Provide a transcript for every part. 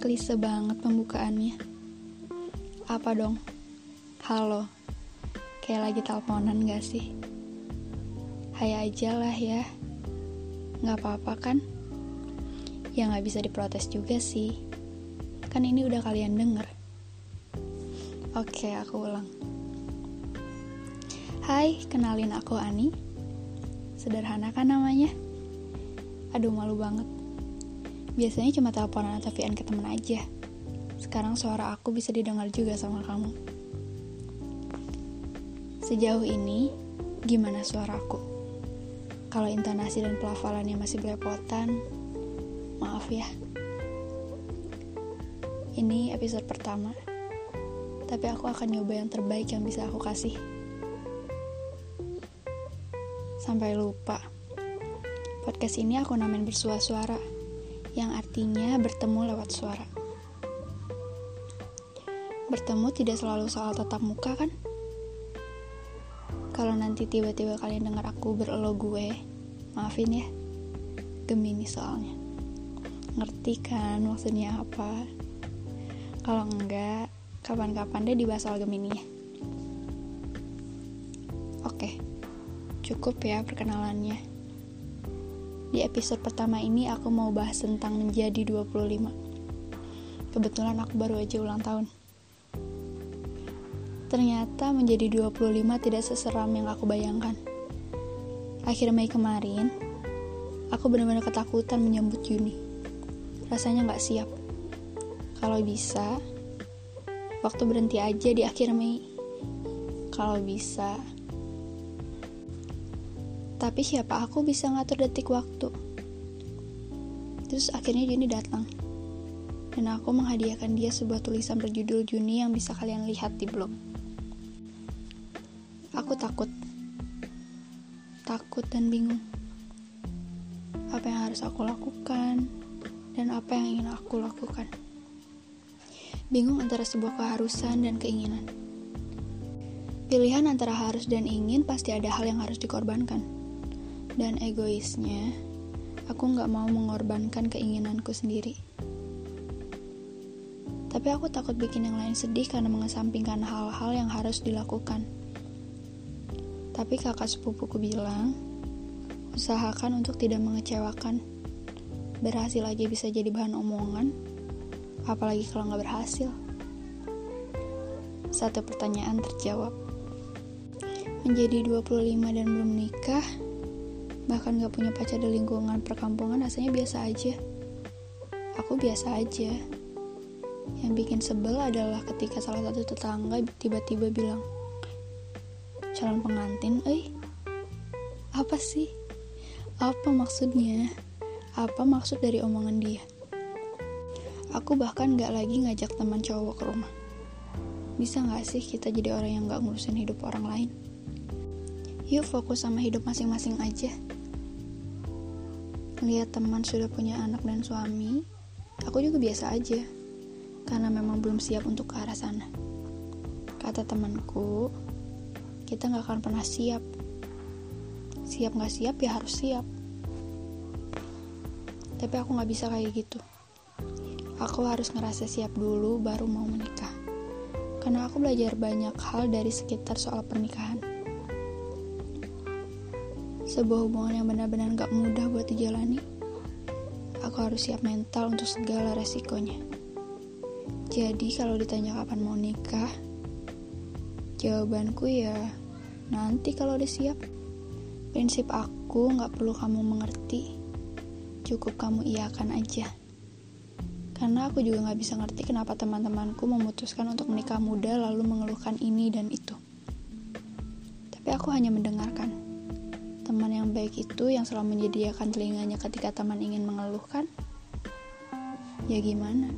klise banget pembukaannya. Apa dong? Halo. Kayak lagi teleponan gak sih? Hai aja lah ya. Gak apa-apa kan? Ya gak bisa diprotes juga sih. Kan ini udah kalian denger. Oke, aku ulang. Hai, kenalin aku Ani. Sederhana kan namanya? Aduh, malu banget. Biasanya cuma teleponan atau VN ke temen aja. Sekarang suara aku bisa didengar juga sama kamu. Sejauh ini, gimana suaraku? Kalau intonasi dan pelafalannya masih belepotan, maaf ya. Ini episode pertama, tapi aku akan nyoba yang terbaik yang bisa aku kasih. Sampai lupa. Podcast ini aku namain bersuara-suara yang artinya bertemu lewat suara. Bertemu tidak selalu soal tatap muka kan? Kalau nanti tiba-tiba kalian dengar aku berelo gue, maafin ya. Gemini soalnya. Ngerti kan maksudnya apa? Kalau enggak, kapan-kapan deh dibahas soal Gemini ya. Oke, cukup ya perkenalannya. Di episode pertama ini aku mau bahas tentang menjadi 25. Kebetulan aku baru aja ulang tahun. Ternyata menjadi 25 tidak seseram yang aku bayangkan. Akhir Mei kemarin, aku benar-benar ketakutan menyambut Juni. Rasanya nggak siap. Kalau bisa, waktu berhenti aja di akhir Mei. Kalau bisa, tapi siapa aku bisa ngatur detik waktu? Terus akhirnya Juni datang. Dan aku menghadiahkan dia sebuah tulisan berjudul Juni yang bisa kalian lihat di blog. Aku takut. Takut dan bingung. Apa yang harus aku lakukan dan apa yang ingin aku lakukan. Bingung antara sebuah keharusan dan keinginan. Pilihan antara harus dan ingin pasti ada hal yang harus dikorbankan dan egoisnya, aku nggak mau mengorbankan keinginanku sendiri. Tapi aku takut bikin yang lain sedih karena mengesampingkan hal-hal yang harus dilakukan. Tapi kakak sepupuku bilang, usahakan untuk tidak mengecewakan. Berhasil aja bisa jadi bahan omongan, apalagi kalau nggak berhasil. Satu pertanyaan terjawab. Menjadi 25 dan belum nikah, bahkan gak punya pacar di lingkungan perkampungan rasanya biasa aja. Aku biasa aja. Yang bikin sebel adalah ketika salah satu tetangga tiba-tiba bilang calon pengantin eh apa sih? Apa maksudnya? Apa maksud dari omongan dia? Aku bahkan gak lagi ngajak teman cowok ke rumah. Bisa gak sih kita jadi orang yang gak ngurusin hidup orang lain? Yuk fokus sama hidup masing-masing aja Lihat teman sudah punya anak dan suami, aku juga biasa aja, karena memang belum siap untuk ke arah sana. Kata temanku, kita gak akan pernah siap. Siap gak siap ya harus siap. Tapi aku gak bisa kayak gitu. Aku harus ngerasa siap dulu baru mau menikah. Karena aku belajar banyak hal dari sekitar soal pernikahan sebuah hubungan yang benar-benar gak mudah buat dijalani. Aku harus siap mental untuk segala resikonya. Jadi kalau ditanya kapan mau nikah, jawabanku ya nanti kalau udah siap. Prinsip aku gak perlu kamu mengerti, cukup kamu iakan aja. Karena aku juga gak bisa ngerti kenapa teman-temanku memutuskan untuk menikah muda lalu mengeluhkan ini dan itu. Tapi aku hanya mendengarkan teman yang baik itu yang selalu menyediakan telinganya ketika teman ingin mengeluhkan? Ya gimana?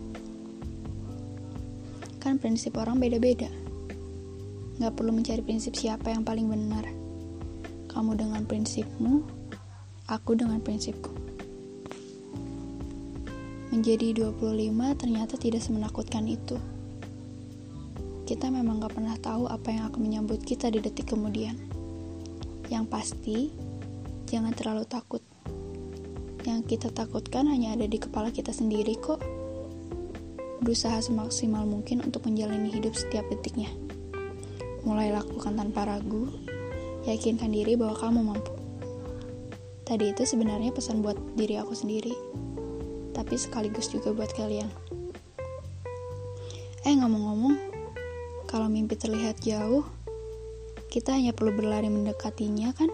Kan prinsip orang beda-beda. Gak perlu mencari prinsip siapa yang paling benar. Kamu dengan prinsipmu, aku dengan prinsipku. Menjadi 25 ternyata tidak semenakutkan itu. Kita memang gak pernah tahu apa yang akan menyambut kita di detik kemudian. Yang pasti, jangan terlalu takut. Yang kita takutkan hanya ada di kepala kita sendiri kok. berusaha semaksimal mungkin untuk menjalani hidup setiap detiknya. Mulai lakukan tanpa ragu, yakinkan diri bahwa kamu mampu. Tadi itu sebenarnya pesan buat diri aku sendiri, tapi sekaligus juga buat kalian. Eh ngomong-ngomong, kalau mimpi terlihat jauh, kita hanya perlu berlari mendekatinya kan?